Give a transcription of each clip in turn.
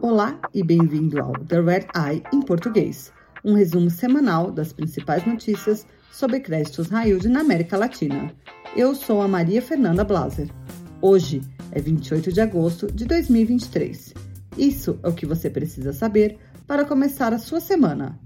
Olá e bem-vindo ao The Red Eye em português, um resumo semanal das principais notícias sobre créditos yield na América Latina. Eu sou a Maria Fernanda Blaser. Hoje é 28 de agosto de 2023. Isso é o que você precisa saber para começar a sua semana.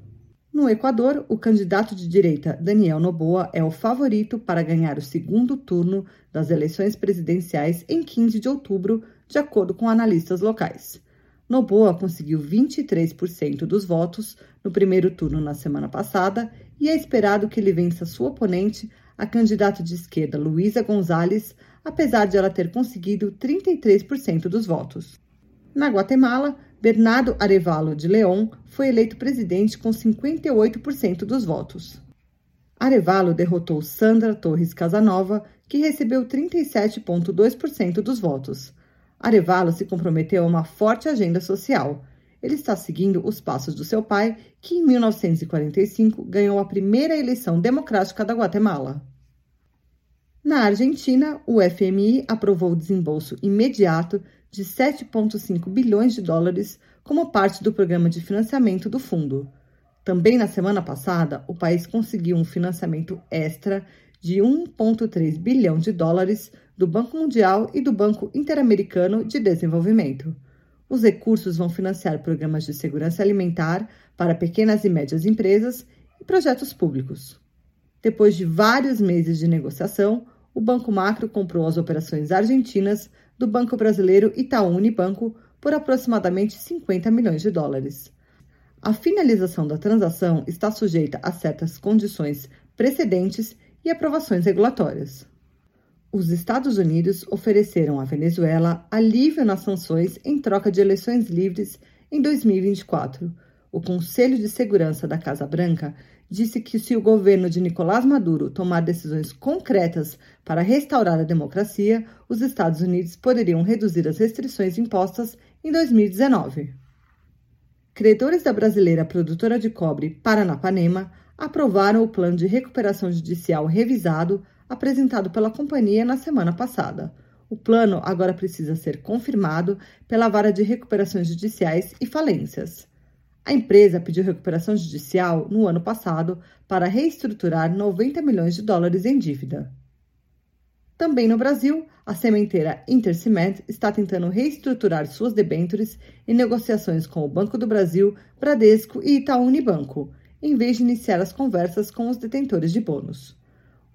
No Equador, o candidato de direita Daniel Noboa é o favorito para ganhar o segundo turno das eleições presidenciais em 15 de outubro, de acordo com analistas locais. Noboa conseguiu 23% dos votos no primeiro turno na semana passada e é esperado que ele vença sua oponente, a candidata de esquerda Luísa Gonzalez, apesar de ela ter conseguido 33% dos votos. Na Guatemala, Bernardo Arevalo de León foi eleito presidente com 58% dos votos. Arevalo derrotou Sandra Torres Casanova, que recebeu 37,2% dos votos. Arevalo se comprometeu a uma forte agenda social. Ele está seguindo os passos do seu pai, que em 1945 ganhou a primeira eleição democrática da Guatemala. Na Argentina, o FMI aprovou o desembolso imediato de 7,5 bilhões de dólares como parte do programa de financiamento do fundo. Também na semana passada, o país conseguiu um financiamento extra de 1,3 bilhão de dólares do Banco Mundial e do Banco Interamericano de Desenvolvimento. Os recursos vão financiar programas de segurança alimentar para pequenas e médias empresas e projetos públicos. Depois de vários meses de negociação, o Banco Macro comprou as operações argentinas do Banco Brasileiro Itaú Unibanco por aproximadamente 50 milhões de dólares. A finalização da transação está sujeita a certas condições precedentes e aprovações regulatórias. Os Estados Unidos ofereceram à Venezuela alívio nas sanções em troca de eleições livres em 2024. O Conselho de Segurança da Casa Branca disse que se o governo de Nicolás Maduro tomar decisões concretas para restaurar a democracia, os Estados Unidos poderiam reduzir as restrições impostas em 2019. Credores da brasileira produtora de cobre Paranapanema aprovaram o plano de recuperação judicial revisado apresentado pela companhia na semana passada. O plano agora precisa ser confirmado pela Vara de Recuperações Judiciais e Falências. A empresa pediu recuperação judicial no ano passado para reestruturar 90 milhões de dólares em dívida. Também no Brasil, a sementeira Intercement está tentando reestruturar suas debêntures em negociações com o Banco do Brasil, Bradesco e Itaú Unibanco, em vez de iniciar as conversas com os detentores de bônus.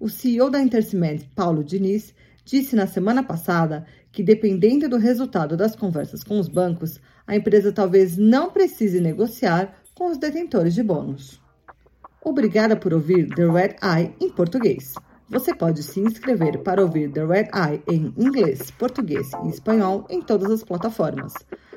O CEO da Intercement, Paulo Diniz, disse na semana passada que, dependendo do resultado das conversas com os bancos, a empresa talvez não precise negociar com os detentores de bônus. Obrigada por ouvir The Red Eye em português. Você pode se inscrever para ouvir The Red Eye em inglês, português e espanhol em todas as plataformas.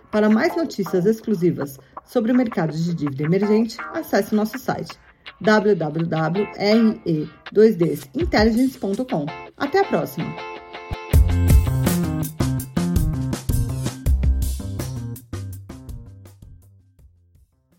Para mais notícias exclusivas sobre o mercado de dívida emergente, acesse nosso site www.re2dintelligence.com. Até a próxima!